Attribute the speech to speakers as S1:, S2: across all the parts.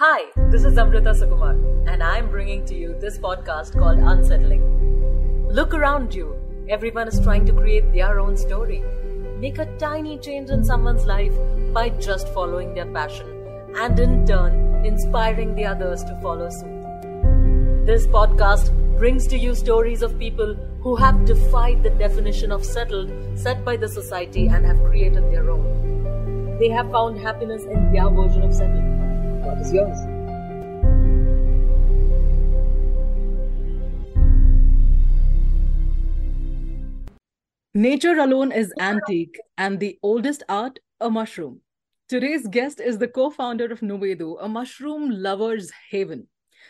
S1: Hi, this is Amrita Sukumar, and I'm bringing to you this podcast called Unsettling. Look around you. Everyone is trying to create their own story. Make a tiny change in someone's life by just following their passion, and in turn, inspiring the others to follow suit. This podcast brings to you stories of people who have defied the definition of settled set by the society and have created their own. They have found happiness in their version of settled. Yours?
S2: Nature alone is antique, and the oldest art, a mushroom. Today's guest is the co founder of Nuvedo, a mushroom lover's haven.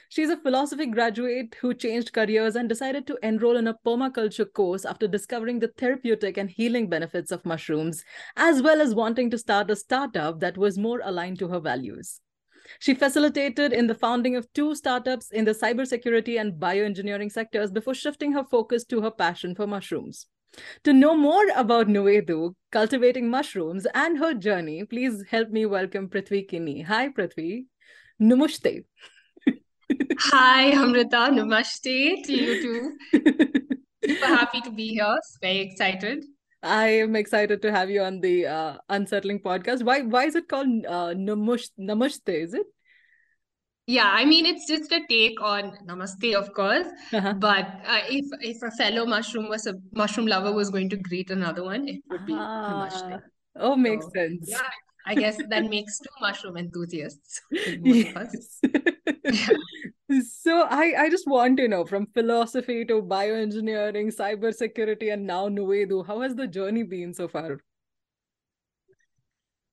S2: She's a philosophy graduate who changed careers and decided to enroll in a permaculture course after discovering the therapeutic and healing benefits of mushrooms, as well as wanting to start a startup that was more aligned to her values. She facilitated in the founding of two startups in the cybersecurity and bioengineering sectors before shifting her focus to her passion for mushrooms. To know more about Nuvedo, cultivating mushrooms, and her journey, please help me welcome Prithvi Kini. Hi, Prithvi. Namaste.
S3: Hi, Amrita. Namaste to you too. Super happy to be here. Very excited.
S2: I am excited to have you on the uh, Unsettling podcast. Why why is it called uh, Namaste? Namaste, is it?
S3: Yeah, I mean it's just a take on Namaste, of course. Uh-huh. But uh, if if a fellow mushroom was a mushroom lover was going to greet another one, it would be ah. Namaste.
S2: Oh, makes so, sense.
S3: Yeah, I guess that makes two mushroom enthusiasts. Yes.
S2: so I, I just want to know from philosophy to bioengineering, cybersecurity, and now Nuvedo, how has the journey been so far?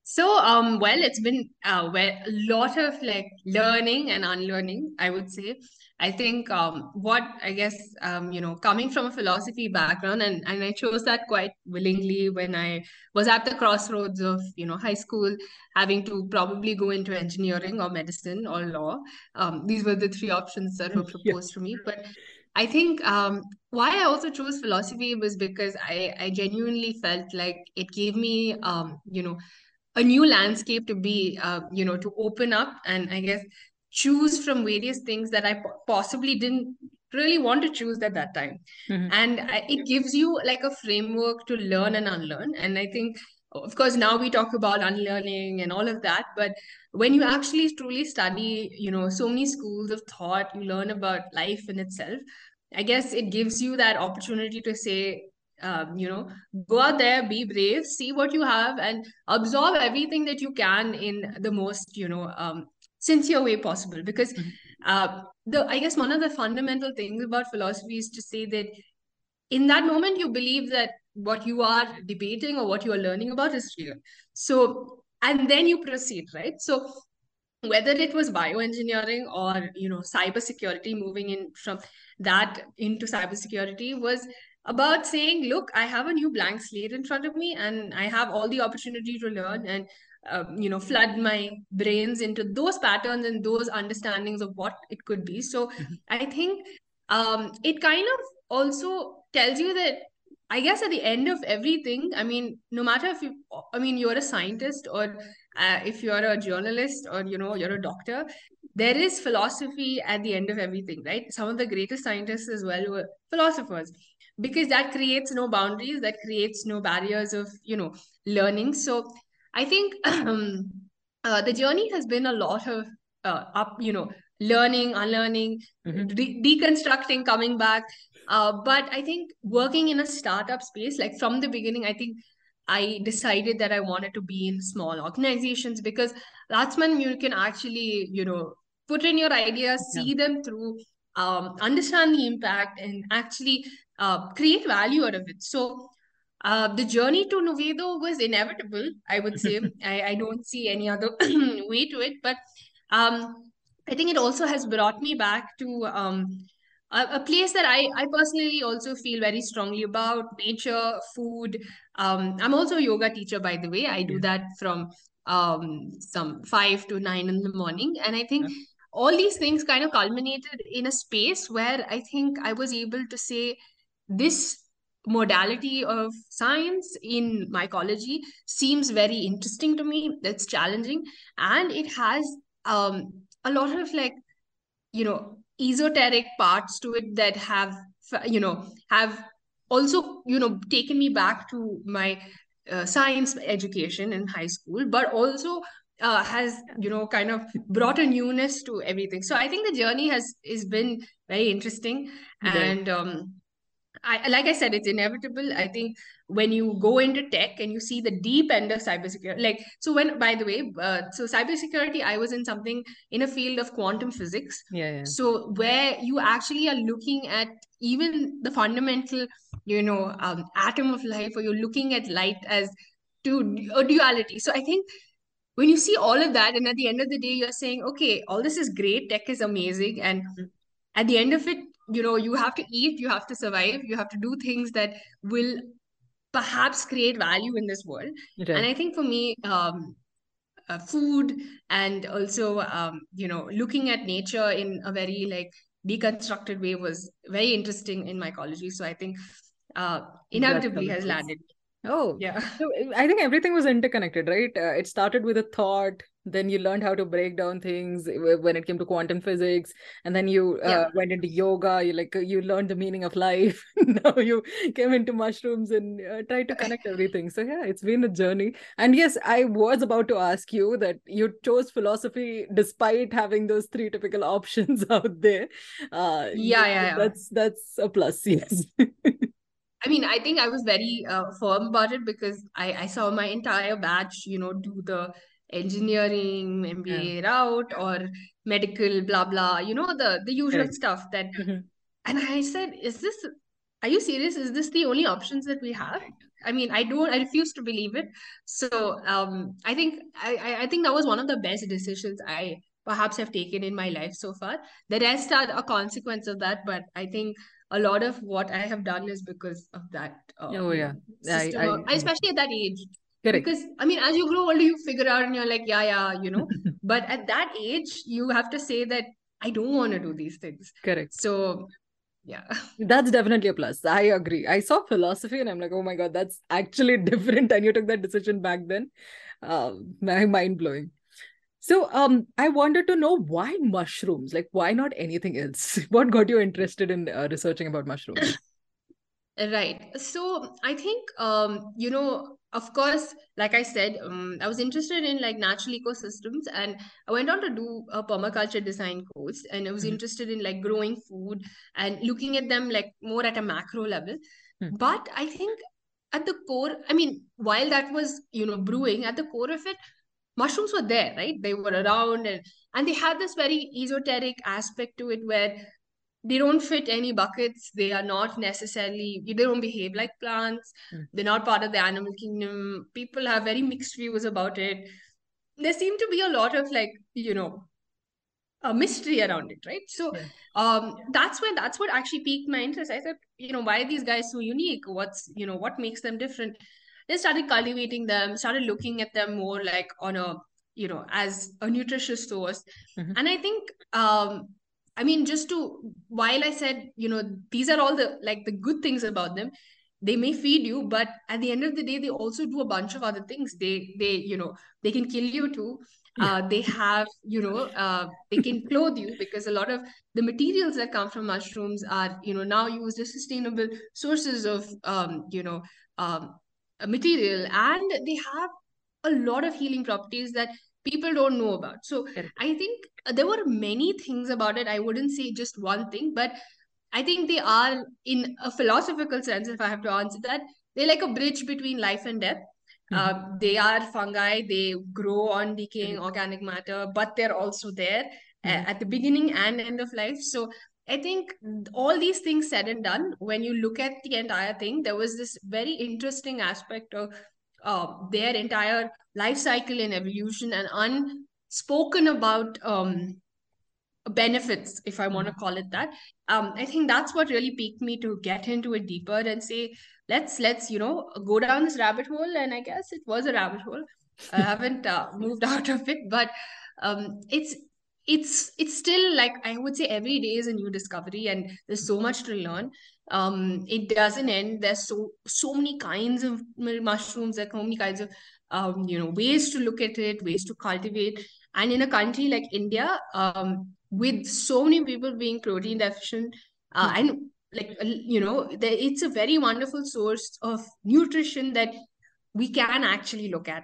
S3: So, um, well, it's been uh, well, a lot of like learning and unlearning, I would say. I think um, what I guess, um, you know, coming from a philosophy background, and, and I chose that quite willingly when I was at the crossroads of, you know, high school, having to probably go into engineering or medicine or law. Um, these were the three options that were proposed yeah. to me. But I think um, why I also chose philosophy was because I, I genuinely felt like it gave me, um, you know, a new landscape to be uh, you know to open up and i guess choose from various things that i possibly didn't really want to choose at that time mm-hmm. and it gives you like a framework to learn and unlearn and i think of course now we talk about unlearning and all of that but when you actually truly study you know so many schools of thought you learn about life in itself i guess it gives you that opportunity to say um, you know go out there be brave see what you have and absorb everything that you can in the most you know um, sincere way possible. Because mm-hmm. uh, the i guess one of the fundamental things about philosophy is to say that in that moment you believe that what you are debating or what you are learning about is real. So and then you proceed right? So whether it was bioengineering or you know cybersecurity moving in from that into cybersecurity was about saying, look, I have a new blank slate in front of me and I have all the opportunity to learn and um, you know flood my brains into those patterns and those understandings of what it could be. So mm-hmm. i think um, it kind of also tells you that i guess at the end of everything i mean no matter if you i mean you're a scientist or uh, if you're a journalist or you know you're a doctor there is philosophy at the end of everything right? Some of the greatest scientists as well were philosophers because that creates no boundaries that creates no barriers of you know learning. So i think um, uh, the journey has been a lot of uh, up you know learning unlearning mm-hmm. de- deconstructing coming back uh, but i think working in a startup space like from the beginning i think i decided that i wanted to be in small organizations because that's when you can actually you know put in your ideas yeah. see them through um, understand the impact and actually uh, create value out of it. So uh, the journey to Nuvedo was inevitable, I would say. I, I don't see any other way to it. But um, I think it also has brought me back to um, a, a, place that I, I personally also feel very strongly about nature, food. Um, I'm also a yoga teacher, by the way. I do that from um, some five to nine in the morning. And I think. Yeah all these things kind of culminated in a space where I think I was able to say, this modality of science in mycology seems very interesting to me. It's challenging. And it has um, a lot of like you know esoteric parts to it that have you know have also you know taken me back to my uh, science education in high school but also uh, has you know kind of brought a newness to everything. So i think the journey has is been very interesting. And um I, like I said, it's inevitable. I think when you go into tech and you see the deep end of cybersecurity, like so. When, by the way, uh, so cybersecurity, I was in something in a field of quantum physics.
S2: Yeah, yeah.
S3: So where you actually are looking at even the fundamental, you know, um, atom of life, or you're looking at light as to a duality. So I think when you see all of that, and at the end of the day, you're saying, okay, all this is great, tech is amazing, and at the end of it you know you have to eat you have to survive you have to do things that will perhaps create value in this world.
S2: Right.
S3: and i think for me um, uh, food and also um, you know looking at nature in a very like deconstructed way was very interesting in mycology. So i think uh, inevitably has landed.
S2: Oh,
S3: yeah.
S2: So I think everything was interconnected, right? Uh, it started with a thought, then you learned how to break down things when it came to quantum physics, and then you uh, went into yoga. You like uh, you learned the meaning of life. now you came into mushrooms and uh, tried to connect everything. So yeah, it's been a journey. And yes, I was about to ask you that you chose philosophy despite having those three typical options out there. Uh,
S3: Yeah, yeah, yeah.
S2: That's that's a plus. Yes.
S3: I mean, I think I was very uh, firm about it because I, I saw my entire batch, you know, do the engineering MBA route or medical, blah blah, you know, the the usual
S2: Correct.
S3: stuff that.
S2: Mhm.
S3: And I said, "Is this? Are you serious? Is this the only options that we have?" I mean, I don't. I refuse to believe it. So, um, I think I I I think that was one of the best decisions I perhaps have taken in my life so far. The rest are a consequence of that, but I think a lot of what I have done is because of that. Uh,
S2: Oh yeah,
S3: know,
S2: I I
S3: especially at that age.
S2: Correct.
S3: Because I mean, as you grow older, you figure out and you're like, yeah, yeah, you know. But at that age, you have to say that I don't want to do these things.
S2: Correct.
S3: So, yeah.
S2: That's definitely a plus. I agree. I saw philosophy and I'm like, oh my God, that's actually different. And you took that decision back then. Uh, mind blowing. So, um, I wanted to know why mushrooms? Like, why not anything else? What got you interested in uh, researching about mushrooms?
S3: Right. So I think um, you know, of course, like I said, um, I was interested in like natural ecosystems and I went on to do a permaculture design course and I was
S2: Mhm.
S3: interested in like growing food and looking at them like more at a macro level.
S2: Hmm.
S3: But I think at the core, I mean, while that was, you know, brewing, at the core of it, mushrooms were there, right? They were around and and they had this very esoteric aspect to it where they don't fit any buckets. They are not necessarily they don't behave like plants.
S2: Mm.
S3: they're not part of the animal kingdom. People have very mixed views about it. There seem to be a lot of like you know a mystery around it right? So
S2: Yeah.
S3: um that's when that's what actually piqued my interest. I said you know why are these guys so unique? What's you know what makes them different? Then started cultivating them started looking at them more like on a you know as a nutritious source.
S2: Mhm.
S3: and i think um i mean just to while i said you know these are all the like the good things about them they may feed you but at the end of the day they also do a bunch of other things. They they you know they can kill you too. Uh, they have you know uh, they can clothe you because a lot of the materials that come from mushrooms are you know now used as sustainable sources of um, you know um, a material. And they have a lot of healing properties that people don't know about so i think there were many things about it i wouldn't say just one thing but i think they are in a philosophical sense if i have to answer that they're like a bridge between life and death
S2: Mhm.
S3: uh, they are fungi they grow on decaying
S2: Correct.
S3: organic matter but they're also there
S2: Mhm.
S3: at the beginning and end of life so i think all these things said and done when you look at the entire thing there was this very interesting aspect of uh, their entire life cycle and evolution and unspoken about um, benefits, if I want to call it that. Um, I think that's what really piqued me to get into it deeper and say, let's let's you know go down this rabbit hole. And I guess it was a rabbit hole. I haven't uh, moved out of it, but um, it's it's it's still like I would say every day is a new discovery, and there's so much to learn. Um, it doesn't end. There's so so many kinds of mushrooms. There's so many kinds of um, you know ways to look at it, ways to cultivate and in a country like india um, with so many people being protein deficient uh,
S2: Hmm.
S3: and like uh, you know there, it's a very wonderful source of nutrition that we can actually look at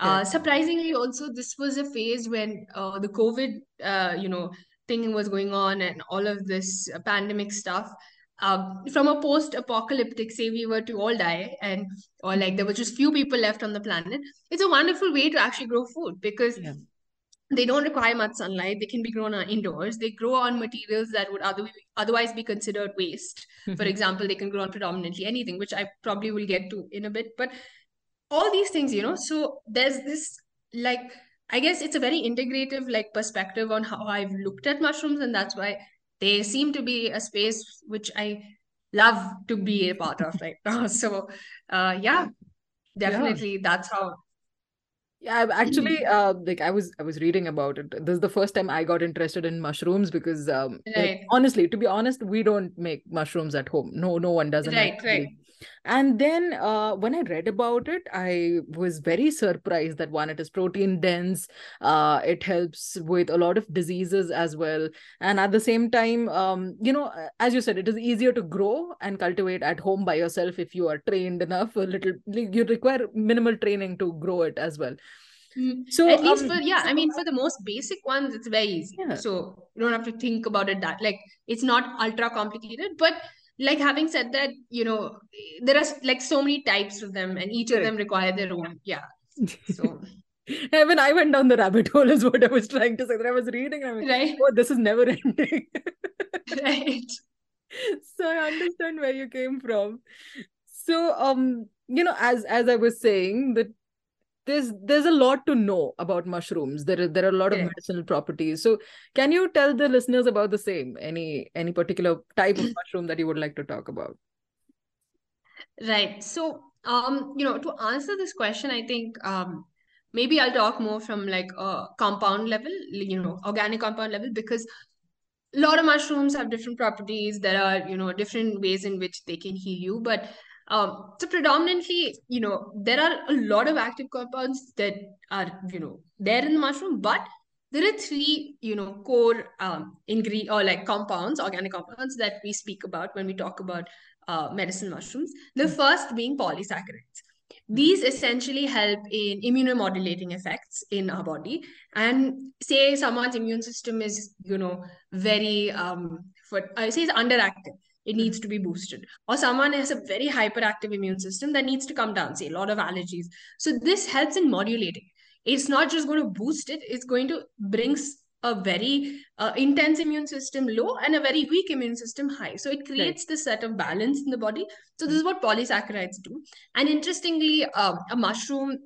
S3: uh, surprisingly also this was a phase when uh, the covid uh, you know thing was going on and all of this uh, pandemic stuff. Um, from a post-apocalyptic say we were to all die and or like there were just few people left on the planet it's a wonderful way to actually grow food because
S2: Yeah.
S3: they don't require much sunlight. They can be grown indoors. They grow on materials that would other, otherwise be considered waste. For example they can grow on predominantly anything which i probably will get to in a bit. But all these things you know so there's this like i guess it's a very integrative like perspective on how i've looked at mushrooms and that's why they seem to be a space which i love to be a part of right now so uh yeah
S2: Yeah.
S3: definitely that's how
S2: Yeah, I've actually uh like I was I was reading about it. This is the first time I got interested in mushrooms because um like, honestly, to be honest, we don't make mushrooms at home. No, no one doesn't
S3: right right
S2: And then uh when I read about it, I was very surprised that one, it is protein dense, uh it helps with a lot of diseases as well. And at the same time, um, you know, as you said, it is easier to grow and cultivate at home by yourself if you are trained enough. A little you require minimal training to grow it as well.
S3: Mm,
S2: So,
S3: At least
S2: um,
S3: for yeah, I mean for the most basic ones, it's very easy.
S2: yeah,
S3: So you don't have to think about it that like it's not ultra complicated. But like having said that, you know, there are like so many types of them, and each of them require their own. Yeah. So
S2: Even I went down the rabbit hole, is what I was trying to say. That I was reading, I'm like,
S3: right,
S2: oh, this is never ending.
S3: right.
S2: So I understand where you came from. So, um, you know, as as I was saying, that there's there's a lot to know about mushrooms. There are there are a lot of medicinal properties. So, can you tell the listeners about the same? Any any particular type of mushroom that you would like to talk about?
S3: Right. So, um, you know, to answer this question, I think um, maybe I'll talk more from like a compound level, you know, organic compound level, because a lot of mushrooms have different properties. There are, you know, different ways in which they can heal you. But um, so predominantly, you know, there are a lot of active compounds that are, you know, there in the mushroom, but there are three, you know, core um ingredient or like compounds, organic compounds that we speak about when we talk about uh, medicine mushrooms. The
S2: Mm.
S3: first being polysaccharides. These essentially help in immunomodulating effects in our body. And say someone's immune system is, you know, very um for I say it's underactive. It needs to be boosted. Or someone has a very hyperactive immune system that needs to come down, say a lot of allergies. So this helps in modulating. It's not just going to boost it, it's going to bring a very uh, intense immune system low and a very weak immune system high. So it
S2: Right.
S3: creates this set of balance in the body. So this
S2: Mm.
S3: is what polysaccharides do. And interestingly, um, a mushroom,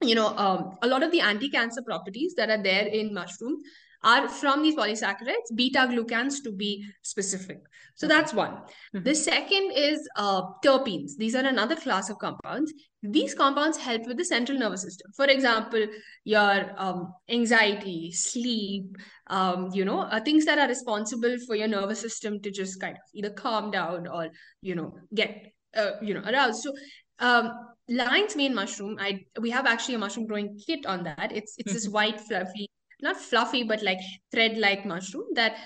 S3: you know, um, a lot of the anti-cancer properties that are there in mushrooms are from these polysaccharides, beta glucans to be specific. So that's one.
S2: Mhm.
S3: The second is uh, terpenes. These are another class of compounds. These compounds help with the central nervous system. For example, your um, anxiety, sleep, um, you know, uh, things that are responsible for your nervous system to just kind of either calm down or, you know, get, uh, you know, aroused. So, um, lion's mane mushroom, I we have actually a mushroom growing kit on that. It's it's this white fluffy, not fluffy, but like thread-like mushroom that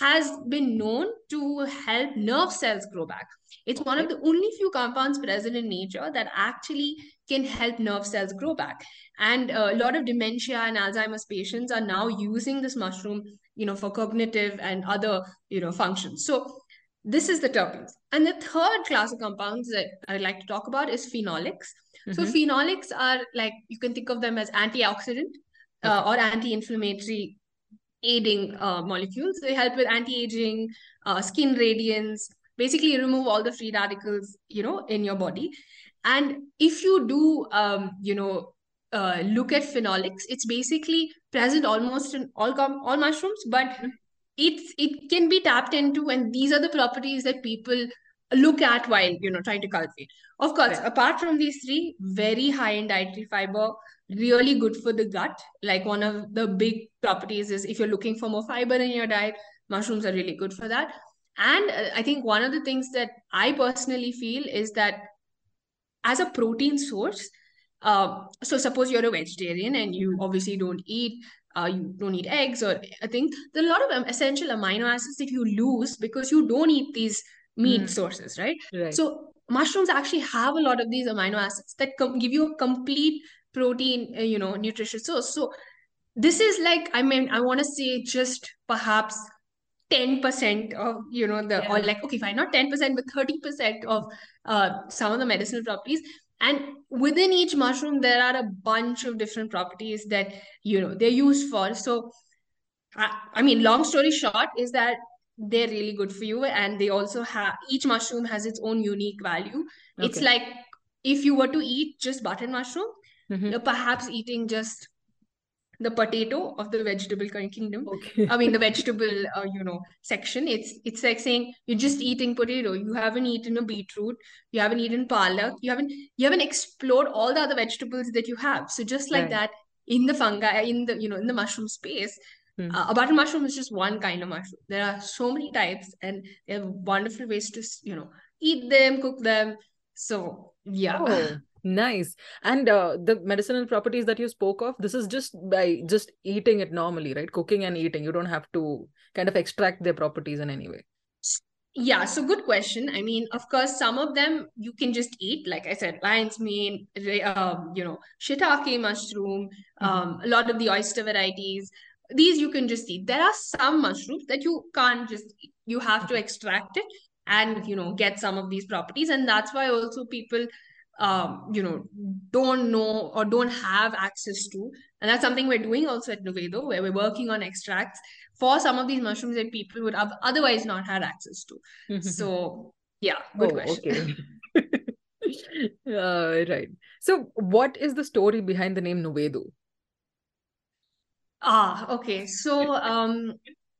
S3: has been known to help nerve cells grow back. It's one of the only few compounds present in nature that actually can help nerve cells grow back. And a lot of dementia and Alzheimer's patients are now using this mushroom, you know, for cognitive and other, you know, functions. So this is the terpenes. And the third class of compounds that I'd like to talk about is phenolics. So
S2: Mhm.
S3: phenolics are like you can think of them as antioxidant uh, or anti-inflammatory aiding uh, molecules. They help with anti-aging, uh, skin radiance, basically remove all the free radicals, you know, in your body. And if you do, um, you know, uh, look at phenolics, it's basically present almost in all com- all mushrooms, but
S2: Mhm.
S3: it's it can be tapped into, and these are the properties that people look at while you know trying to cultivate. Of course,
S2: Right.
S3: apart from these three, very high in dietary fiber, really good for the gut. Like one of the big properties is if you're looking for more fiber in your diet, mushrooms are really good for that. And uh, I think one of the things that I personally feel is that as a protein source, uh, so suppose you're a vegetarian and you obviously don't eat uh, you don't eat eggs or I think there are a lot of essential amino acids that you lose because you don't eat these meat
S2: Mm.
S3: sources, right?
S2: Right.
S3: So mushrooms actually have a lot of these amino acids that com- give you a complete protein, uh, you know, nutritious source. So this is like, I mean, I want to say just perhaps 10% of, you know, the, or like, okay, fine, not 10%, but 30% of uh, some of the medicinal properties. And within each mushroom, there are a bunch of different properties that, you know, they're used for. So, I, I mean, long story short is that they're really good for you. And they also have, each mushroom has its own unique value. It's like if you were to eat just button mushroom,
S2: Mhm.
S3: you're perhaps eating just the potato of the vegetable kind kingdom.
S2: Okay.
S3: I mean, the vegetable, uh, you know, section. It's it's like saying you're just eating potato. You haven't eaten a beetroot. You haven't eaten palak. You haven't you haven't explored all the other vegetables that you have. So just like
S2: Right.
S3: that, in the fungi, in the you know, in the mushroom space,
S2: Hmm.
S3: uh, a button mushroom is just one kind of mushroom. There are so many types, and there are wonderful ways to you know eat them, cook them. So yeah.
S2: Oh, nice. And uh, the medicinal properties that you spoke of, this is just by just eating it normally, right? Cooking and eating. You don't have to kind of extract their properties in any way.
S3: Yeah, so good question. I mean, of course, some of them you can just eat, like I said, lion's mane, um, you know, shiitake mushroom,
S2: Mhm.
S3: um, a lot of the oyster varieties. These you can just eat. There are some mushrooms that you can't just eat. You have to extract it and, you know, get some of these properties. And that's why also people, um, you know, don't know or don't have access to. And that's something we're doing also at Nuvedo, where we're working on extracts for some of these mushrooms that people would have otherwise not had access to. So yeah, good
S2: Oh,
S3: question.
S2: okay. Uh, right. So, what is the story behind the name Nuvedo?
S3: Ah, okay. So um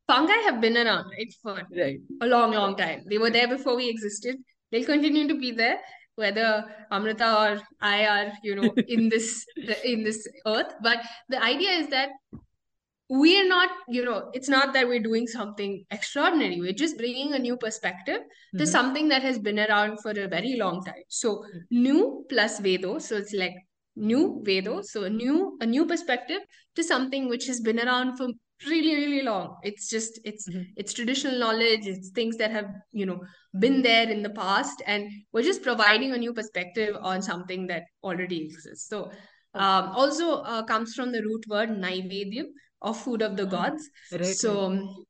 S3: fungi have been around, right, for
S2: Right.
S3: a long, long time. They were there before we existed. They'll continue to be there, whether Amrita or I are, you know, in this in this earth. But the idea is that we're not, you know, it's not that we're doing something extraordinary. We're just bringing a new perspective to
S2: Mhm.
S3: something that has been around for a very long time. So new plus Vedo. So it's like new Vedo. So a new a new perspective to something which has been around for really, really long. It's just it's
S2: Mhm.
S3: it's traditional knowledge, it's things that have, you know, been there in the past, and we're just providing a new perspective on something that already exists. So um, also uh, comes from the root word naivedyam or food of the gods.
S2: Right.
S3: So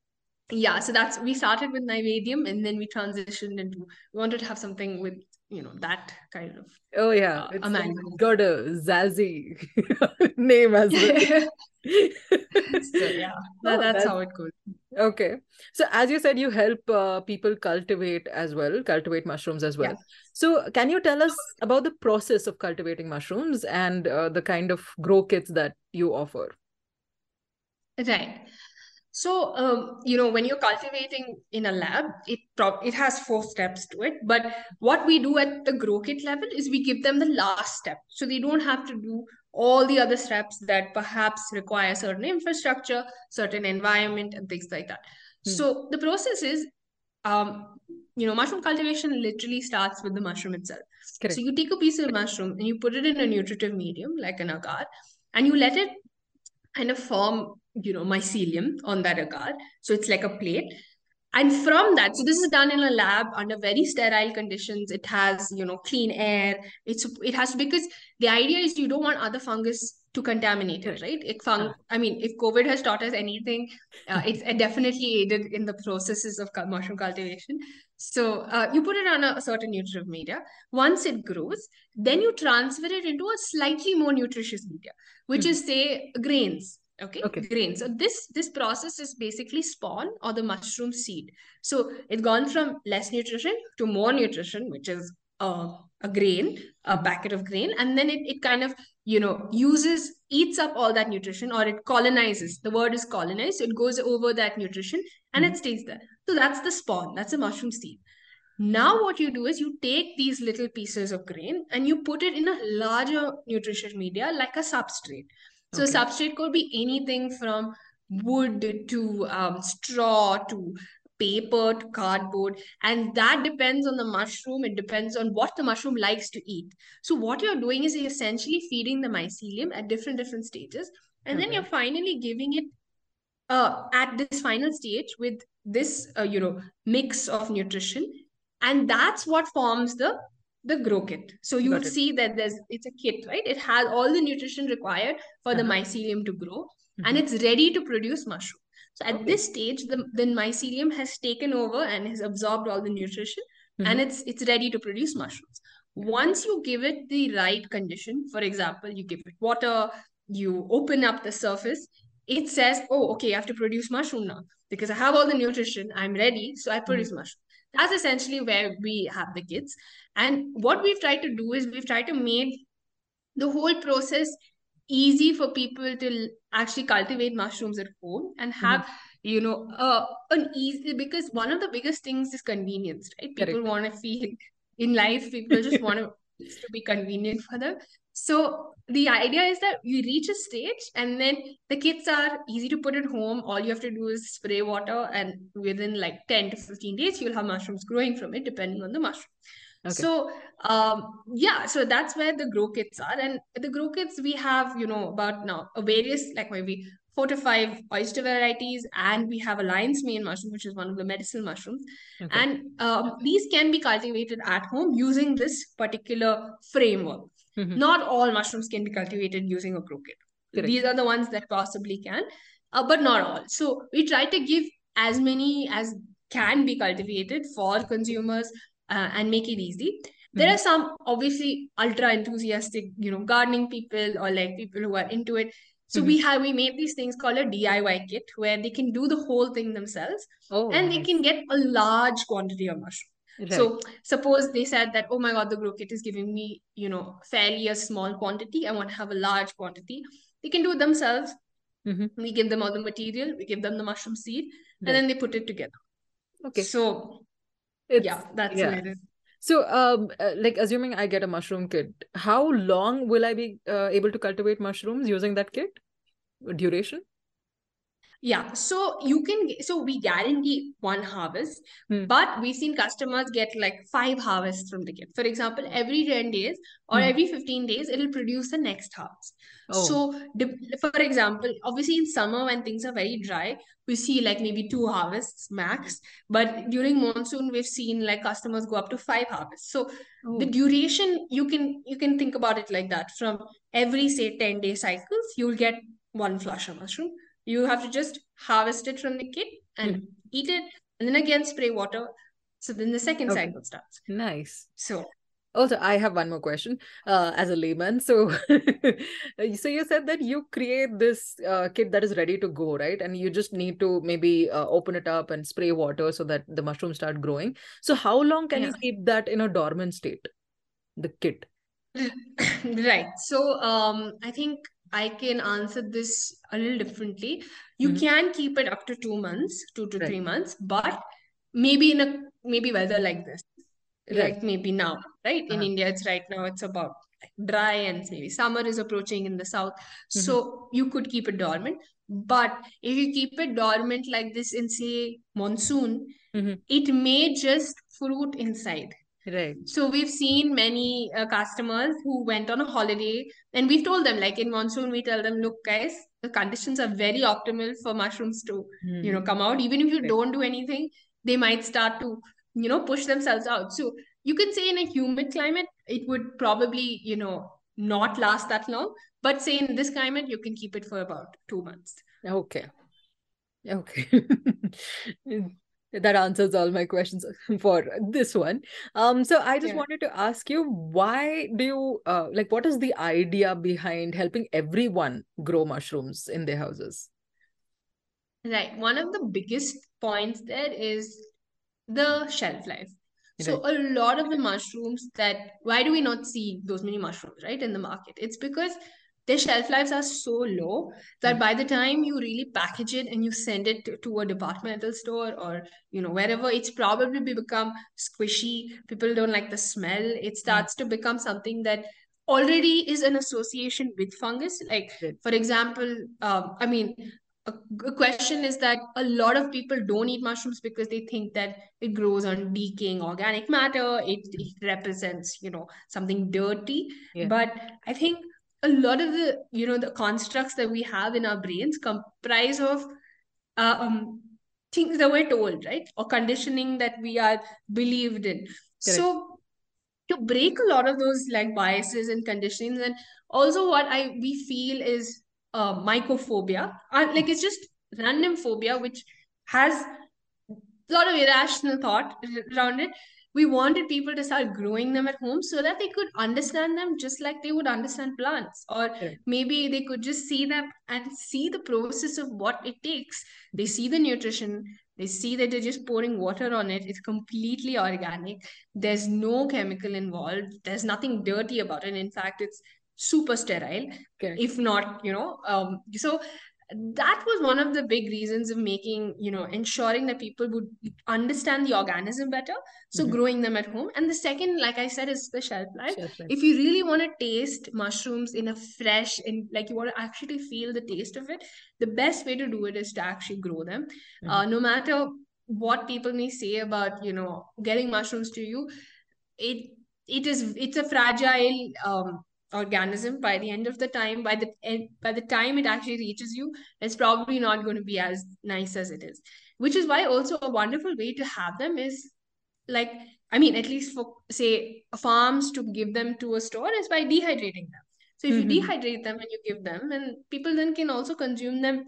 S3: yeah, so that's we started with naivedyam and then we transitioned into we wanted to have something with you know that kind of
S2: Oh, yeah.
S3: uh,
S2: It's,
S3: amalgam.
S2: it's got a zazzy name as well.
S3: so yeah, that, that's how it goes.
S2: okay. So, as you said, you help uh, people cultivate as well, cultivate mushrooms as
S3: Yeah.
S2: well. So, can you tell us about the process of cultivating mushrooms and uh, the kind of grow kits that you offer?
S3: Right. So, um, you know, when you're cultivating in a lab, it prob it has four steps to it. But what we do at the grow kit level is we give them the last step, so they don't have to do all the other steps that perhaps require certain infrastructure, certain environment, and things like that.
S2: Hmm.
S3: So the process is, um, you know, mushroom cultivation literally starts with the mushroom itself.
S2: Correct.
S3: So you take a piece of mushroom and you put it in a nutritive medium like an agar, and you let it kind of form, you know, mycelium on that agar. So it's like a plate. And from that, so this is done in a lab under very sterile conditions. It has, you know, clean air. It's it has because the idea is you don't want other fungus to contaminate it, right? It fung. I mean, if COVID has taught us anything, uh, it's definitely aided in the processes of mushroom cultivation. So uh, you put it on a, certain nutritive media. Once it grows, then you transfer it into a slightly more nutritious media, which
S2: Mhm.
S3: is say grains. Okay,
S2: Okay.
S3: grains. So this this process is basically spawn or the mushroom seed. So it's gone from less nutrition to more nutrition, which is uh, a grain, a packet of grain, and then it, it kind of you know uses eats up all that nutrition or it colonizes. The word is colonize. So it goes over that nutrition and
S2: Mhm.
S3: it stays there. So that's the spawn. That's a mushroom seed. Now what you do is you take these little pieces of grain and you put it in a larger nutritious media like a substrate. So
S2: Okay.
S3: substrate could be anything from wood to um, straw to paper to cardboard and that depends on the mushroom it depends on what the mushroom likes to eat so what you're doing is you're essentially feeding the mycelium at different different stages and then you're finally giving it uh, at this final stage with this uh, you know mix of nutrition and that's what forms the the grow kit so you will see that there's it's a kit right it has all the nutrition required for the
S2: Uh-huh.
S3: mycelium to grow
S2: Mhm.
S3: and it's ready to produce mushroom so at
S2: Okay.
S3: this stage the, the mycelium has taken over and has absorbed all the nutrition
S2: Mhm.
S3: and it's it's ready to produce mushrooms once you give it the right condition for example you give it water you open up the surface it says oh okay i have to produce mushroom now. Because i have all the nutrition i'm ready so i produce mushroom. That's essentially where we have the kids. And what we've tried to do is we've tried to make the whole process easy for people to actually cultivate mushrooms at home and have you know uh, an easy because one of the biggest things is convenience right? People want to feel in life people just want to be convenient for them. So the idea is that you reach a stage and then the kits are easy to put at home. All you have to do is spray water and within like 10 to 15 days you'll have mushrooms growing from it depending on the mushroom.
S2: Okay.
S3: so um yeah so that's where the grow kits are. And the grow kits we have you know about now a various like maybe four to five oyster varieties and we have a lion's mane mushroom which is one of the medicinal mushrooms.
S2: Okay.
S3: and um, these can be cultivated at home using this particular framework
S2: Mhm.
S3: not all mushrooms can be cultivated using a kit
S2: Correct.
S3: these are the ones that possibly can uh, but not all so we try to give as many as can be cultivated for consumers uh, and make it easy there
S2: Mhm.
S3: are some obviously ultra enthusiastic you know gardening people or like people who are into it so
S2: Mhm.
S3: we have we made these things called a diy kit where they can do the whole thing themselves
S2: Oh,
S3: and they can get a large quantity of mushroom
S2: Right.
S3: so suppose they said that, oh my God, the grow kit is giving me, you know, fairly a small quantity. I want to have a large quantity. They can do it themselves.
S2: Mhm.
S3: We give them all the material, we give them the mushroom seed,
S2: Right.
S3: and then they put it together.
S2: Okay.
S3: So
S2: It's
S3: yeah, that's
S2: yeah.
S3: it.
S2: So, um, uh, like assuming I get a mushroom kit, how long will I be uh, able to cultivate mushrooms using that kit? Duration?
S3: Yeah, so you can so we guarantee one harvest,
S2: Hmm.
S3: but we've seen customers get like five harvests from the kit. For example, every 10 days or
S2: Hmm.
S3: every 15 days, it'll produce the next harvest.
S2: Oh,
S3: So, for example, obviously in summer when things are very dry, we see like maybe two harvests max. But during monsoon, we've seen like customers go up to five harvests. So the
S2: oh,
S3: duration you can you can think about it like that. From every say 10 day cycles, you'll get one flush of mushroom. You have to just harvest it from the kit and eat it, and then again spray water. So then the second
S2: Okay.
S3: cycle starts.
S2: nice.
S3: So
S2: Also, I have one more question uh, as a layman. So, so you said that you create this uh, kit that is ready to go, right? And you just need to maybe uh, open it up and spray water so that the mushrooms start growing. So, how long can you keep that in a dormant state, the kit?
S3: Right. So, um, I think I can answer this a little differently. You
S2: Mhm.
S3: can keep it up to two months, two to
S2: Right.
S3: three months, but maybe in a maybe weather like this,
S2: Right.
S3: like maybe now, right? In
S2: Uh-huh.
S3: India, it's right now, it's about dry and maybe summer is approaching in the south.
S2: Mm-hmm.
S3: So you could keep it dormant. But if you keep it dormant like this in say monsoon,
S2: Mhm.
S3: it may just fruit inside.
S2: Right.
S3: So we've seen many uh, customers who went on a holiday and we've told them like in monsoon we tell them look guys the conditions are very optimal for mushrooms to you know
S2: Mhm.
S3: come out even if you
S2: Right.
S3: don't do anything they might start to you know push themselves out so you can say in a humid climate it would probably you know not last that long but say in this climate you can keep it for about 2 months
S2: Okay. Okay. That answers all my questions for this one. Um, so I just
S3: Yeah.
S2: wanted to ask you, why do you uh, like what is the idea behind helping everyone grow mushrooms in their houses?
S3: Right. One of the biggest points there is the shelf life. So a lot of the mushrooms that why do we not see those many mushrooms, right, in the market? It's because their shelf lives are so low that
S2: Mm.
S3: by the time you really package it and you send it to, to a departmental store or you know wherever, it's probably become squishy. People don't like the smell. It starts to become something that already is an association with fungus. Like for example, um, I mean, a, a question is that a lot of people don't eat mushrooms because they think that it grows on decaying organic matter. It, it represents, you know, something dirty.
S2: Yeah.
S3: But I think a lot of the you know the constructs that we have in our brains comprise of uh, um, things that we're told right? Or conditioning that we are believed in. Correct. so to break a lot of those like biases and conditionings and also what i we feel is uh, mycophobia uh, like it's just random phobia which has a lot of irrational thought around it we wanted people to start growing them at home so that they could understand them just like they would understand plants. Or maybe they could just see them and see the process of what it takes. They see the nutrition. They see that they're just pouring water on it. It's completely organic. There's no chemical involved. There's nothing dirty about it. In fact it's super sterile. Okay. if not you know um, so that was one of the big reasons of making you know ensuring that people would understand the organism better so mm-hmm. growing them at home and the second like i said is the shelf life shelf life. if you really want to taste mushrooms in a fresh and like you want to actually feel the taste of it the best way to do it is to actually grow them mm-hmm. uh, no matter what people may say about you know getting mushrooms to you it it is it's a fragile um, organism by the end of the time by the end by the time it actually reaches you it's probably not going to be as nice as it is which is why also a wonderful way to have them is like i mean at least for say farms to give them to a store is by dehydrating them so if mm-hmm. you dehydrate them and you give them and people then can also consume them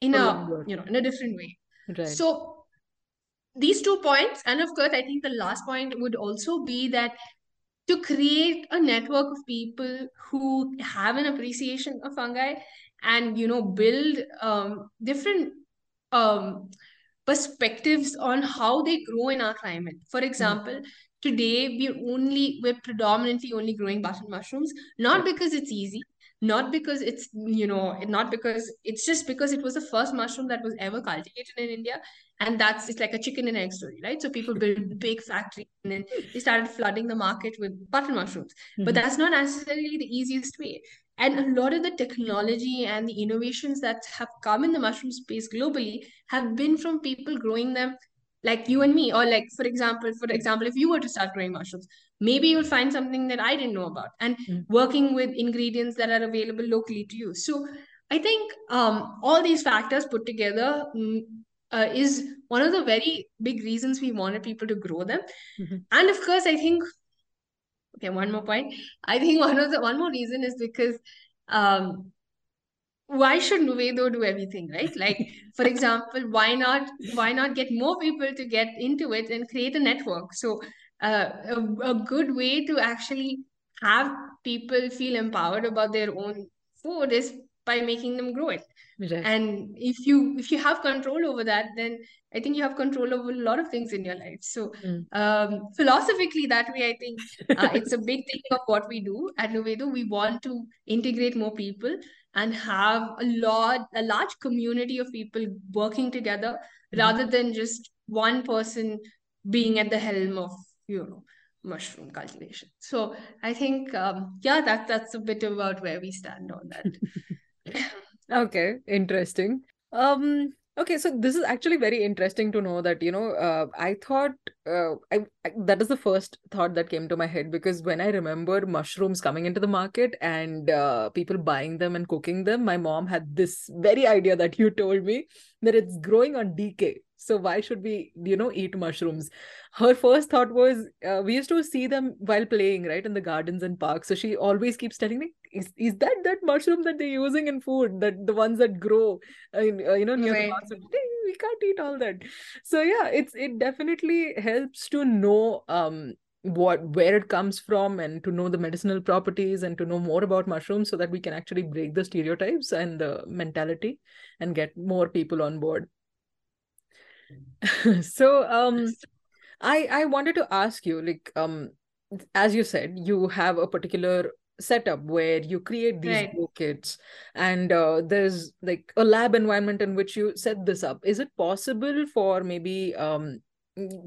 S3: in a you know in a different way right. so these two points and of course i think the last point would also be that to create a network of people who have an appreciation of fungi and you know build um, different um, perspectives on how they grow in our climate for example mm-hmm. today we're only we're predominantly only growing button mushrooms not because it's easy not because it's you know not because it's just because it was the first mushroom that was ever cultivated in india and that's it's like a chicken and egg story right? So people build big factories and then they started flooding the market with button mushrooms. Mm-hmm. but that's not necessarily the easiest way. And a lot of the technology and the innovations that have come in the mushroom space globally have been from people growing them like you and me or like for example for example if you were to start growing mushrooms maybe you'll find something that i didn't know about and mm. working with ingredients that are available locally to you so i think um, all these factors put together mm, uh, is one of the very big reasons we wanted people to grow them mm-hmm. and of course i think okay one more point i think one of the one more reason is because um, why should Nuvedo do everything, right? Like, for example, why not why not get more people to get into it and create a network? So, uh, a, a good way to actually have people feel empowered about their own food is by making them grow it. Right. And if you if you have control over that, then I think you have control over a lot of things in your life. So mm. um, philosophically, that way, I think uh, it's a big thing of what we do at Nuvedo. We want to integrate more people and have a lot a large community of people working together mm-hmm. rather than just one person being at the helm of you know mushroom cultivation. So i think um, yeah that that's a bit about where we stand on that.
S2: Okay interesting. Um Okay, so this is actually very interesting to know that, you know, uh, I thought uh, I, I, that is the first thought that came to my head because when I remember mushrooms coming into the market and uh, people buying them and cooking them, my mom had this very idea that you told me that it's growing on decay. So why should we, you know, eat mushrooms? Her first thought was uh, we used to see them while playing, right, in the gardens and parks. So she always keeps telling me, is, is that that mushroom that they're using in food that the ones that grow in, uh, you know near right. the we can't eat all that. So yeah it's it definitely helps to know um what where it comes from and to know the medicinal properties and to know more about mushrooms so that we can actually break the stereotypes and the mentality and get more people on board. So um i i wanted to ask you like um as you said you have a particular setup where you create these right. kits and uh, there's like a lab environment in which you set this up. Is it possible for maybe um,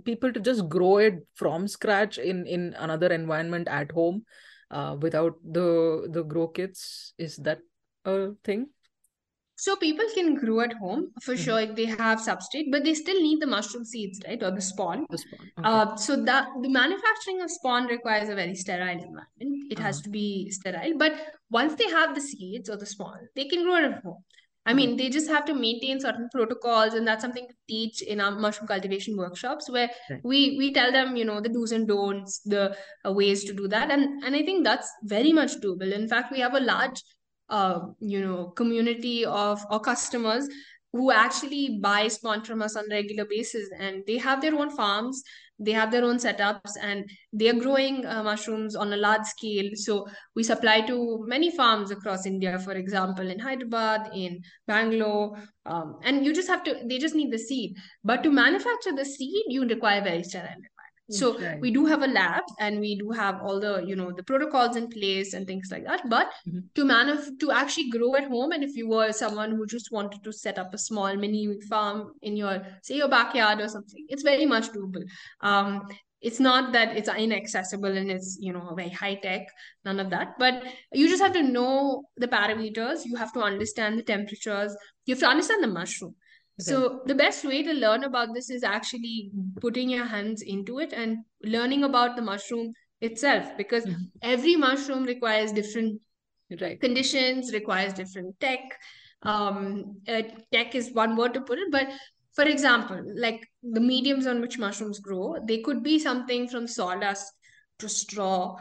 S2: people to just grow it from scratch in in another environment at home uh, without the the grow kits? Is that a thing
S3: So people can grow at home for
S2: Mhm.
S3: sure if they have substrate, but they still need the mushroom seeds, right, or the spawn.
S2: The spawn. Okay.
S3: Uh, so that the manufacturing of spawn requires a very sterile environment. It has
S2: Uh-huh.
S3: to be sterile. But once they have the seeds or the spawn, they can grow it at home. I mean, they just have to maintain certain protocols, and that's something to teach in our mushroom cultivation workshops, where
S2: Right.
S3: we we tell them, you know, the do's and don'ts, the uh, ways to do that, and and I think that's very much doable. In fact, we have a large, uh, you know, community of our customers who actually buy spawn from us on a regular basis, and they have their own farms, they have their own setups, and they are growing uh, mushrooms on a large scale. So we supply to many farms across India, for example, in Hyderabad, in Bangalore, um, and you just have to. They just need the seed, but to manufacture the seed, you require very sterile. So
S2: Right.
S3: we do have a lab, and we do have all the you know the protocols in place and things like that. But
S2: Mhm.
S3: to manuf- to actually grow at home, and if you were someone who just wanted to set up a small mini farm in your say your backyard or something, it's very much doable. Um, it's not that it's inaccessible and it's you know very high tech none of that but you just have to know the parameters you have to understand the temperatures you have to understand the mushroom so the best way to learn about this is actually putting your hands into it and learning about the mushroom itself because
S2: Mhm.
S3: every mushroom requires different
S2: Right.
S3: conditions requires different tech um uh, tech is one word to put it but for example like the mediums on which mushrooms grow they could be something from sawdust to straw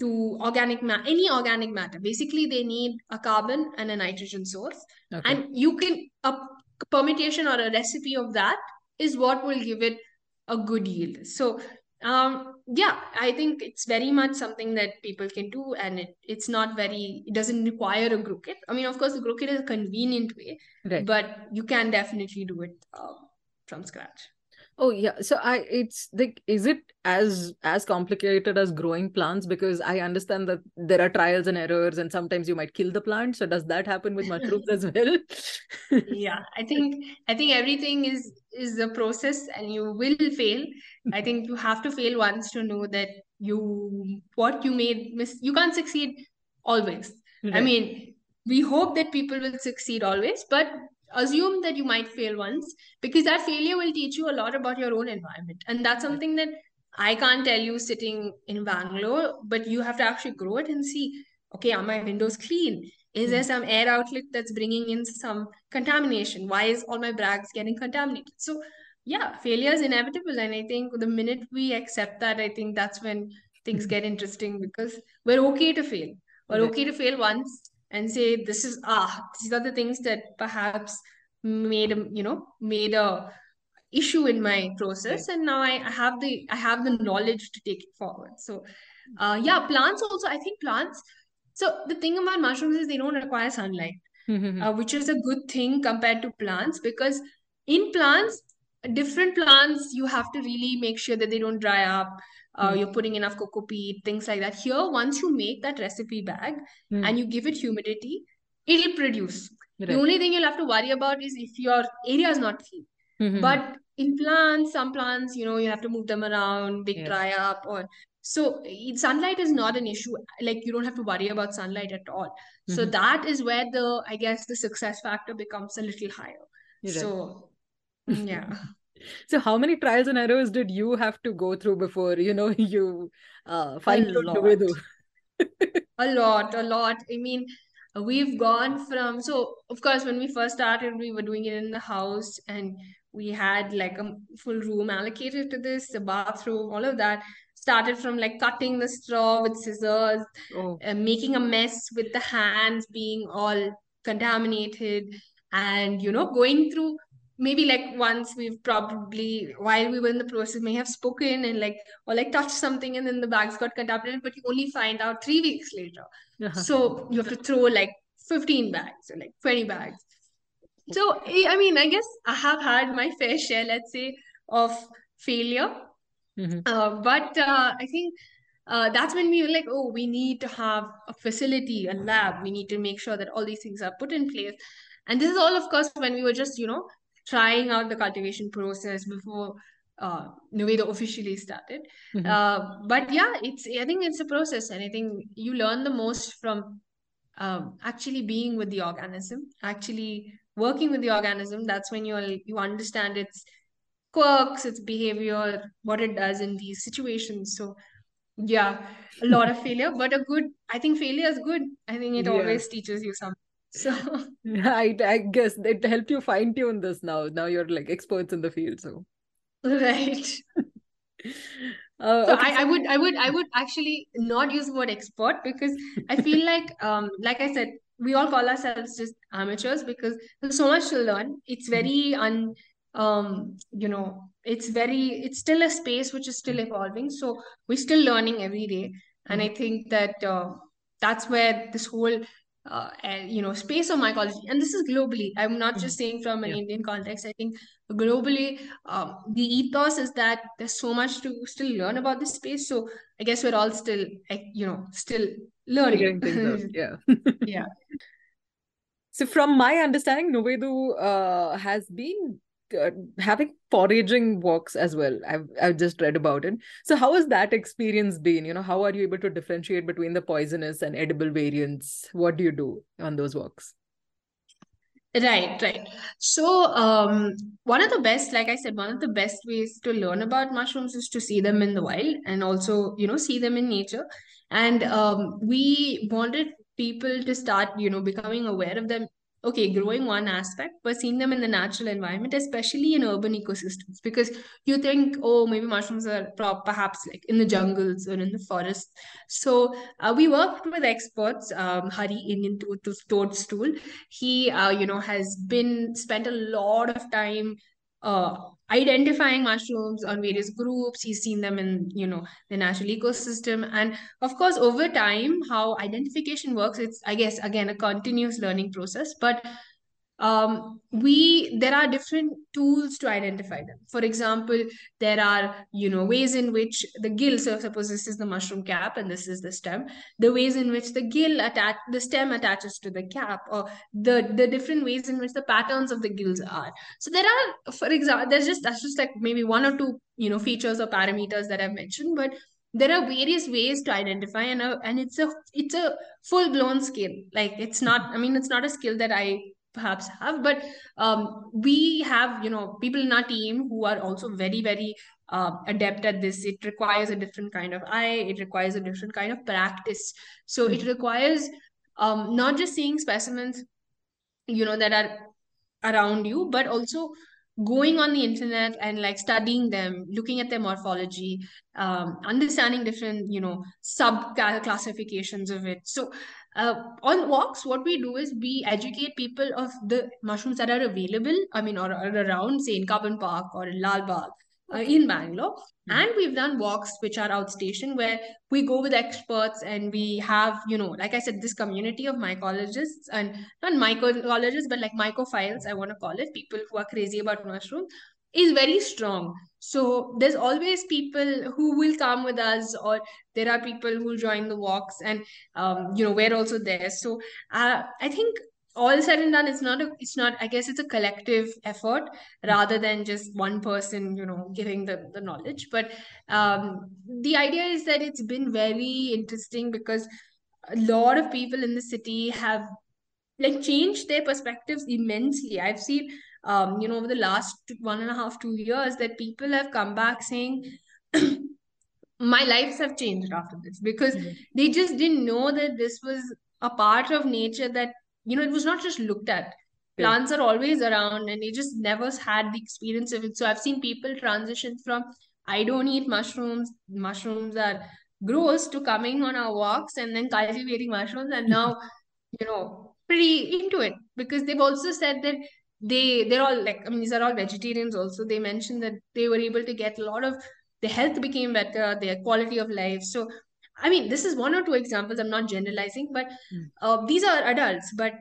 S3: to organic matter, any organic matter basically they need a carbon and a nitrogen source
S2: Okay.
S3: and you can a permutation or a recipe of that is what will give it a good yield. So um yeah i think it's very much something that people can do and it, it's not very it doesn't require a grow kit i mean of course the grow kit is a convenient way
S2: Right.
S3: but you can definitely do it um, from scratch
S2: Oh yeah. So I it's like is it as as complicated as growing plants? Because I understand that there are trials and errors and sometimes you might kill the plant. So does that happen with mushrooms as well?
S3: yeah i think i think everything is is a process and you will fail i think you have to fail once to know that you what you made miss you can't succeed always i mean we hope that people will succeed always but assume that you might fail once because that failure will teach you a lot about your own environment. And that's something that i can't tell you sitting in bangalore but you have to actually grow it and see okay are my windows clean? Is there hmm. some air outlet that's bringing in some contamination? Why is all my bags getting contaminated? So yeah failure is inevitable. And i think the minute we accept that i think that's when things hmm. get interesting because we're okay to fail. We're okay to fail once and say this is ah these are the things that perhaps made a you know made a issue in my process. And now I, I have the i have the knowledge to take it forward. So uh yeah plants also i think plants so the thing about mushrooms is they don't require sunlight
S2: Mhm.
S3: uh, which is a good thing compared to plants because in plants different plants you have to really make sure that they don't dry up uh,
S2: Hmm.
S3: you're putting enough cocoa peat things like that here once you make that recipe bag
S2: Hmm.
S3: and you give it humidity it'll produce the only thing you'll have to worry about is if your area is not clean
S2: Mhm.
S3: but in plants some plants you know you have to move them around they
S2: Yes.
S3: dry up or so sunlight is not an issue like you don't have to worry about sunlight at all so
S2: Mhm.
S3: that is where the i guess the success factor becomes a little higher
S2: Right.
S3: so mm, yeah
S2: So how many trials and errors did you have to go through before you know you uh,
S3: a
S2: fine tuned
S3: lot. a lot a lot. I mean we've gone from so of course when we first started we were doing it in the house and we had like a full room allocated to this a bathroom all of that. Started from like cutting the straw with scissors
S2: Oh.
S3: uh, making a mess with the hands being all contaminated and you know going through maybe like once we've probably while we were in the process may have spoken and like or like touched something and then the bags got contaminated but you only find out three weeks later
S2: Uh-huh.
S3: so you have to throw like 15 bags or like 20 bags so i mean i guess i have had my fair share let's say of failure
S2: Mhm.
S3: uh, but uh, I think uh, that's when we were like, oh, we need to have a facility, a lab. We need to make sure that all these things are put in place. And this is all, of course, when we were just, you know, trying out the cultivation process before uh, Nuvedo officially started.
S2: Mhm.
S3: Uh, but yeah, it's I think it's a process, and I think you learn the most from um, actually being with the organism, actually working with the organism that's when you'll you understand its quirks its behavior what it does in these situations so yeah a lot of failure but a good i think failure is good i think it
S2: Yeah.
S3: always teaches you something so
S2: I, I guess it helped you fine tune this now. Now you're like experts in the field. So,
S3: right.
S2: Uh,
S3: so
S2: okay,
S3: I, I would i would i would actually not use the word expert because i feel like um like i said we all call ourselves just amateurs because there's so much to learn. It's very un um you know it's very it's still a space which is still evolving. So we're still learning every day. And i think that uh, that's where this whole uh, you know space of mycology and this is globally i'm not just saying from an
S2: Yeah.
S3: indian context i think globally um, the ethos is that there's so much to still learn about this space so i guess we're all still you know still learning.
S2: Yeah.
S3: yeah
S2: So, from my understanding, Nuvedo uh, has been uh, having foraging walks as well. I've I've just read about it. So, how has that experience been? You know, how are you able to differentiate between the poisonous and edible variants? What do you do on those walks?
S3: Right, right. So, um, one of the best, like I said, one of the best ways to learn about mushrooms is to see them in the wild and also, you know, see them in nature. And um, we wanted people to start, you know, becoming aware of them. Okay, growing one aspect, but seeing them in the natural environment, especially in urban ecosystems, because you think, oh, maybe mushrooms are perhaps like in the jungles or in the forest. So uh, we worked with experts, um, Hari Indian to- to- Toadstool he uh, you know has been spent a lot of time uh, identifying mushrooms on various groups. He's seen them in you know the natural ecosystem. And of course over time how identification works it's i guess again a continuous learning process. But um, we there are different tools to identify them. For example there are you know ways in which the gill so suppose this is the mushroom cap and this is the stem the ways in which the gill attach the stem attaches to the cap or the the different ways in which the patterns of the gills are. So there are for example there's just that's just like maybe one or two you know features or parameters that i've mentioned but there are various ways to identify and, uh, and it's a it's a full blown skill like it's not i mean it's not a skill that i perhaps have but um, we have you know people in our team who are also very very uh, adept at this. It requires a different kind of eye. It requires a different kind of practice. So it requires um, not just seeing specimens you know that are around you but also going on the internet and like studying them looking at their morphology um, understanding different you know sub classifications of it. So uh, on walks what we do is we educate people of the mushrooms that are available i mean or, or around say in Cubbon Park or in Lal Bagh uh, in Bangalore.
S2: Mhm.
S3: and we've done walks which are outstation where we go with experts and we have you know like i said this community of mycologists and not mycologists but like mycophiles i want to call it people who are crazy about mushrooms is very strong so there's always people who will come with us or there are people who join the walks and um, you know we're also there. So uh, i think all said and done it's not a it's not i guess it's a collective effort rather than just one person you know giving the, the knowledge. But um, the idea is that it's been very interesting because a lot of people in the city have like changed their perspectives immensely. I've seen um, you know over the last one and a half two years that people have come back saying my lives have changed after this because
S2: Mhm.
S3: they just didn't know that this was a part of nature that you know it was not just looked at
S2: Yeah.
S3: plants are always around and they just never had the experience of it so i've seen people transition from i don't eat mushrooms mushrooms are gross to coming on our walks and then cultivating mushrooms and now you know pretty into it because they've also said that they they're all like i mean these are all vegetarians also. They mentioned that they were able to get a lot of their health became better their quality of life. So i mean this is one or two examples. I'm not generalizing but
S2: Mm.
S3: uh, these are adults. But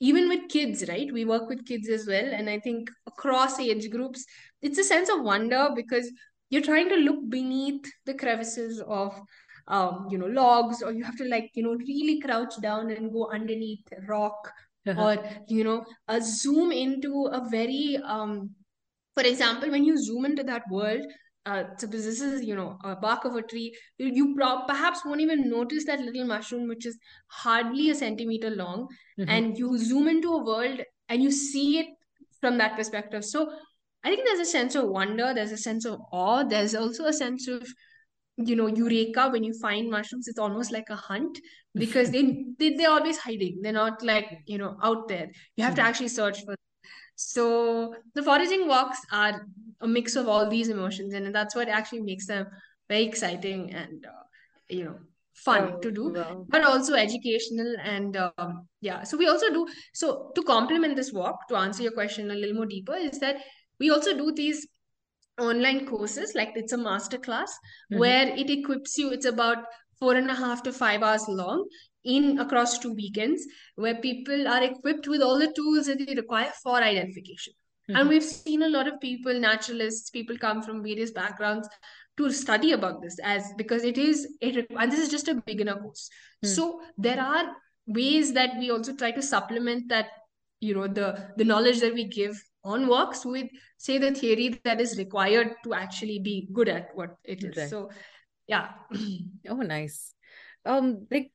S3: even with kids right? We work with kids as well. And i think across age groups it's a sense of wonder because you're trying to look beneath the crevices of um, you know logs or you have to like you know really crouch down and go underneath rock or you know uh, zoom into a very um, for example when you zoom into that world uh, suppose this is you know a bark of a tree you, you pro- perhaps won't even notice that little mushroom which is hardly a centimeter long
S2: Mhm.
S3: and you zoom into a world and you see it from that perspective so i think there's a sense of wonder there's a sense of awe there's also a sense of you know eureka when you find mushrooms it's almost like a hunt because they, they they're always hiding they're not like you know out there you have to actually search for them. so the foraging walks are a mix of all these emotions and that's what actually makes them very exciting and uh, you know fun
S2: Oh,
S3: to do
S2: wow.
S3: but also educational and um, yeah so we also do so to complement this walk to answer your question a little more deeper is that we also do these online courses like it's a master class
S2: Mhm.
S3: where it equips you it's about four and a half to five hours long in across two weekends where people are equipped with all the tools that they require for identification
S2: Mhm.
S3: and we've seen a lot of people naturalists people come from various backgrounds to study about this as because it is it and this is just a beginner course
S2: Hmm.
S3: so there are ways that we also try to supplement that you know the the knowledge that we give on walks with say the theory that is required to actually be good at what it is
S2: Right.
S3: so yeah
S2: Oh, nice. Um, like,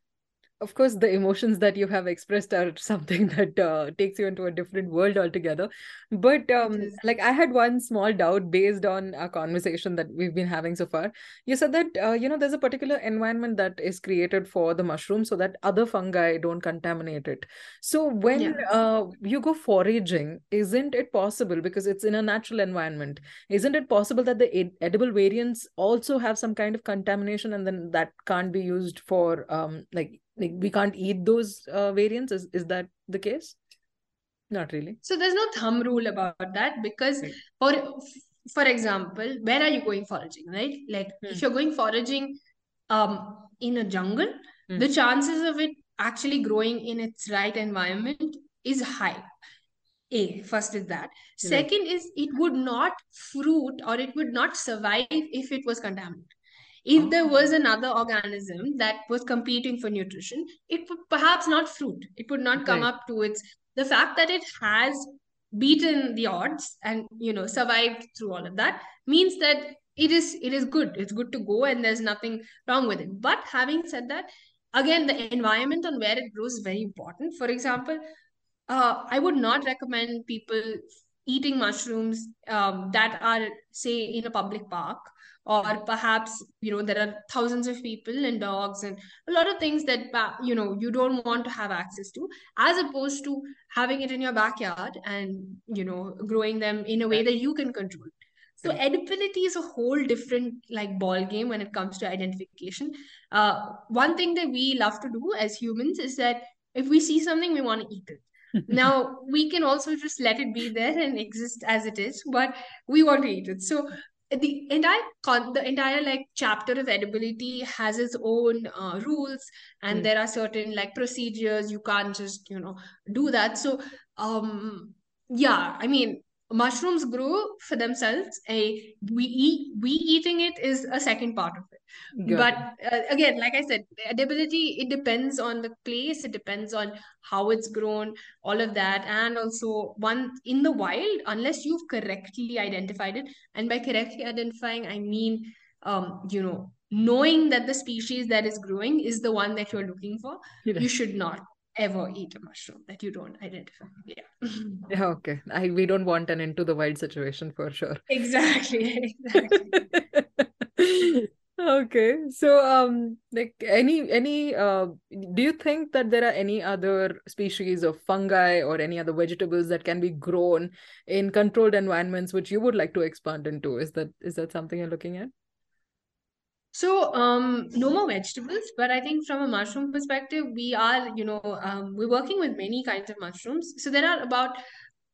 S2: of course, the emotions that you have expressed are something that uh, takes you into a different world altogether. But um, like, I had one small doubt based on a conversation that we've been having so far. You said that uh, you know there's a particular environment that is created for the mushroom so that other fungi don't contaminate it. So when
S3: Yeah.
S2: uh, you go foraging, isn't it possible because it's in a natural environment? Isn't it possible that the ed- edible variants also have some kind of contamination and then that can't be used for um like like we can't eat those uh, variants? Is is that the case? Not really.
S3: so there's no thumb rule about that because
S2: Right.
S3: for for example where are you going foraging right like
S2: Hmm.
S3: if you're going foraging um in a jungle
S2: Hmm.
S3: the chances of it actually growing in its right environment is high a first is that second is it would not fruit or it would not survive if it was contaminated if there
S2: Oh.
S3: was another organism that was competing for nutrition it would perhaps not fruit. It would not come
S2: Right.
S3: up to its the fact that it has beaten the odds and you know survived through all of that means that it is it is good. It's good to go and there's nothing wrong with it. But having said that again the environment on where it grows is very important. For example uh, I would not recommend people eating mushrooms um, that are, say, in a public park, or perhaps you know there are thousands of people and dogs and a lot of things that you know you don't want to have access to, as opposed to having it in your backyard and you know growing them in a way that you can control. So edibility is a whole different like ball game when it comes to identification. Uh, one thing that we love to do as humans is that if we see something, we want to eat it now we can also just let it be there and exist as it is but we want to eat it so the entire con- the entire like chapter of edibility has its own uh, rules and
S2: Hmm.
S3: there are certain like procedures you can't just you know do that so um yeah i mean mushrooms grow for themselves. A we eat we eating it is a second part of it.
S2: Got
S3: but uh, again like i said edibility it depends on the place. It depends on how it's grown all of that. And also one in the wild unless you've correctly identified it. And by correctly identifying i mean um you know knowing that the species that is growing is the one that you're looking for you should not ever eat a mushroom that you don't identify yeah
S2: Yeah, okay. I we don't want an into the wild situation for sure.
S3: exactly exactly
S2: Okay. So, um, like any any uh, do you think that there are any other species of fungi or any other vegetables that can be grown in controlled environments which you would like to expand into? Is that is that something you're looking at?
S3: So, um, no more vegetables, but I think from a mushroom perspective, we are, you know, um, we're working with many kinds of mushrooms. So there are about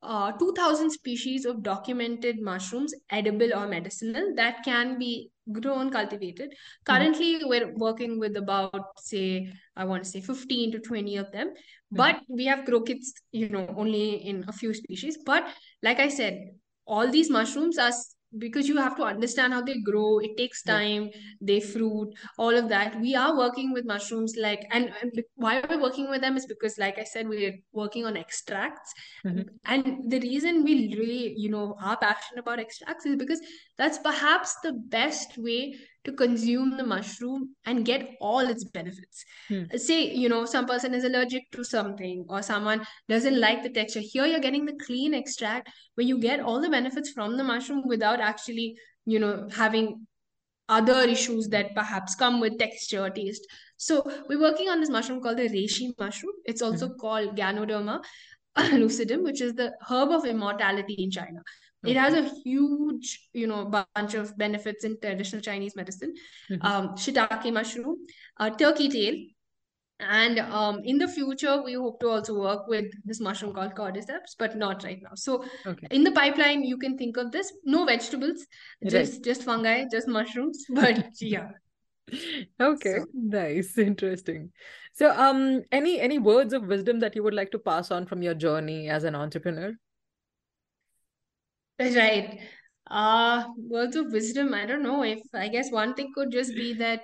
S3: uh, 2000 species of documented mushrooms, edible or medicinal, that can be grown, cultivated.
S2: Mhm.
S3: Currently, we're working with about, say, I want to say 15 to 20 of them, but we have grow kits, you know, only in a few species. But like I said, all these mushrooms are because you have to understand how they grow, it takes time, they fruit, all of that. We are working with mushrooms like, and, and why we're working with them is because, like I said, we're working on extracts.
S2: Mhm.
S3: And the reason we really, you know, are passionate about extracts is because that's perhaps the best way to consume the mushroom and get all its benefits.
S2: Hmm.
S3: Say, you know, some person is allergic to something or someone doesn't like the texture. Here you're getting the clean extract where you get all the benefits from the mushroom without actually, you know, having other issues that perhaps come with texture, or taste. So we're working on this mushroom called the reishi mushroom. It's also called Ganoderma lucidum, which is the herb of immortality in China. It has a huge, you know, bunch of benefits in traditional Chinese medicine.
S2: Mhm.
S3: Um, shiitake mushroom, uh, turkey tail, and um, in the future we hope to also work with this mushroom called cordyceps, but not right now. So
S2: Okay.
S3: in the pipeline, you can think of this: no vegetables,
S2: Right.
S3: just just fungi, just mushrooms. But yeah,
S2: Okay,
S3: So-
S2: nice, interesting. So, um, any any words of wisdom that you would like to pass on from your journey as an entrepreneur?
S3: Right. Uh, words of wisdom. I don't know if I guess one thing could just be that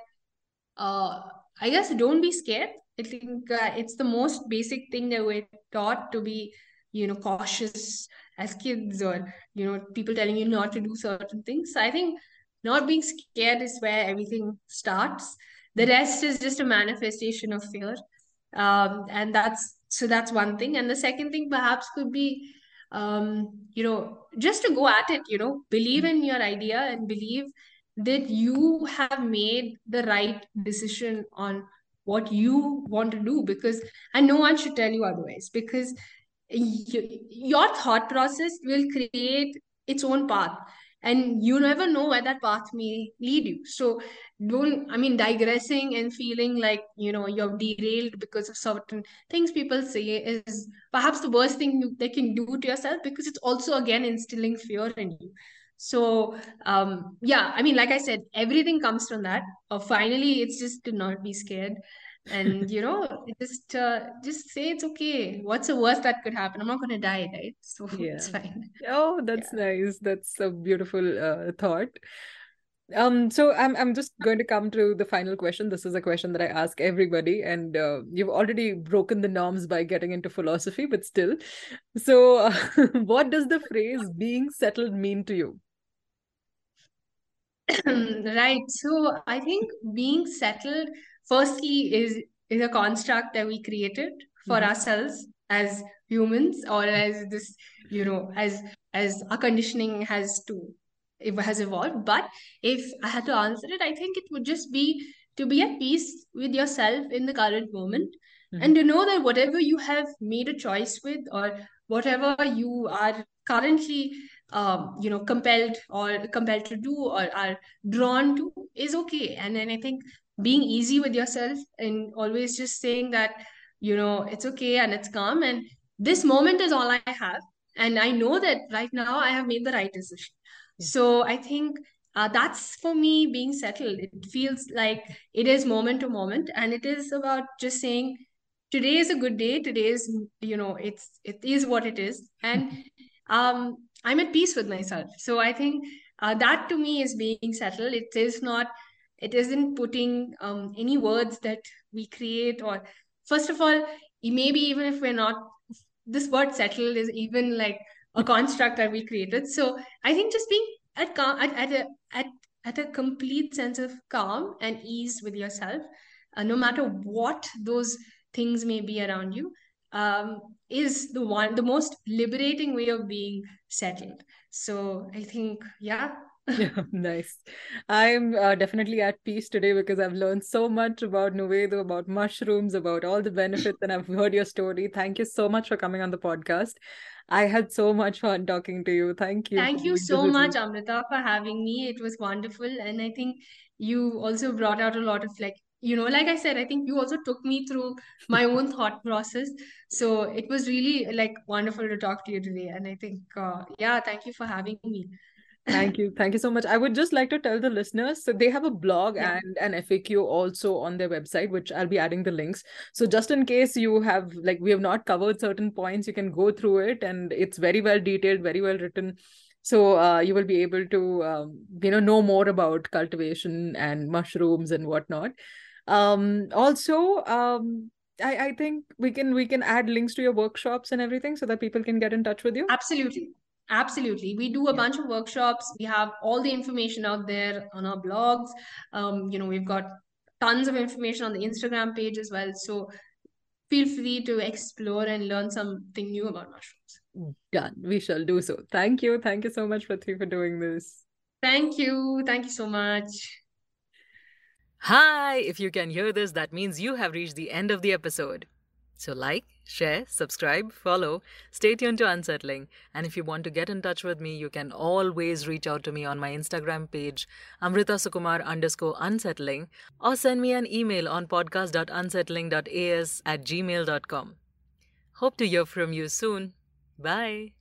S3: uh, I guess don't be scared. I think uh, it's the most basic thing that we're taught to be, you know, cautious as kids or, you know, people telling you not to do certain things. I think not being scared is where everything starts. The rest is just a manifestation of fear. Um, and that's so that's one thing. And the second thing perhaps could be um, you know, just to go at it, you know, believe in your idea and believe that you have made the right decision on what you want to do because and no one should tell you otherwise because y- your thought process will create its own path and you never know where that path may lead you. So don't i mean digressing and feeling like you know you're derailed because of certain things people say is perhaps the worst thing you, they can do to yourself because it's also again instilling fear in you. So um yeah i mean like i said everything comes from that. Uh, finally it's just to not be scared. And you know just uh, just say it's okay. What's the worst that could happen? I'm not going to die right? So it's fine.
S2: Oh, that's nice. That's a beautiful uh, thought. Um, so I'm I'm just going to come to the final question. This is a question that I ask everybody, and uh, you've already broken the norms by getting into philosophy, but still. So, uh, what does the phrase "being settled" mean to you?
S3: right so i think being settled firstly is is a construct that we created for
S2: Mhm.
S3: ourselves as humans or as this you know as as our conditioning has to it has evolved but if i had to answer it i think it would just be to be at peace with yourself in the current moment
S2: Mhm.
S3: and to know that whatever you have made a choice with or whatever you are currently um, you know compelled or compelled to do or are drawn to is okay and then i think being easy with yourself and always just saying that you know it's okay and it's calm and this moment is all i have and i know that right now i have made the right decision. So i think uh, that's for me being settled. It feels like it is moment to moment and it is about just saying today is a good day. Today is you know it's it is what it is. And um i'm at peace with myself. So i think uh, that to me is being settled. It is not it isn't putting um, any words that we create or first of all maybe even if we're not this word settled is even like a construct that we created. So i think just being at calm at, at a at, at a complete sense of calm and ease with yourself uh, no matter what those things may be around you um, is the one the most liberating way of being settled. So i think yeah
S2: Yeah, nice. I'm uh, definitely at peace today because I've learned so much about Nuvedo, about mushrooms, about all the benefits, and I've heard your story. Thank you so much for coming on the podcast. I had so much fun talking to you. Thank you.
S3: Thank you so much,
S2: me.
S3: Amrita, for having me. It was wonderful. And I think you also brought out a lot of like, you know, like I said, I think you also took me through my own thought process. So it was really like wonderful to talk to you today. And I think, uh, yeah, thank you for having me.
S2: Thank you. Thank you so much. I would just like to tell the listeners so they have a blog
S3: Yeah.
S2: and an FAQ also on their website, which I'll be adding the links. So just in case you have like we have not covered certain points, you can go through it and it's very well detailed, very well written. So uh, you will be able to um, you know know more about cultivation and mushrooms and whatnot. Um, also, um, I, I think we can we can add links to your workshops and everything so that people can get in touch with you.
S3: Absolutely. Absolutely. We do a bunch of workshops. We have all the information out there on our blogs. Um, you know, we've got tons of information on the Instagram page as well. So feel free to explore and learn something new about mushrooms.
S4: Done. We shall do so. Thank you. Thank you so much, Prithvi, for doing this.
S3: Thank you. Thank you so much.
S2: Hi! If you can hear this, that means you have reached the end of the episode. So, like, share, subscribe, follow, stay tuned to Unsettling. And if you want to get in touch with me, you can always reach out to me on my Instagram page, Amrita Sukumar underscore unsettling, or send me an email on podcast.unsettling.as at gmail.com. Hope to hear from you soon. Bye.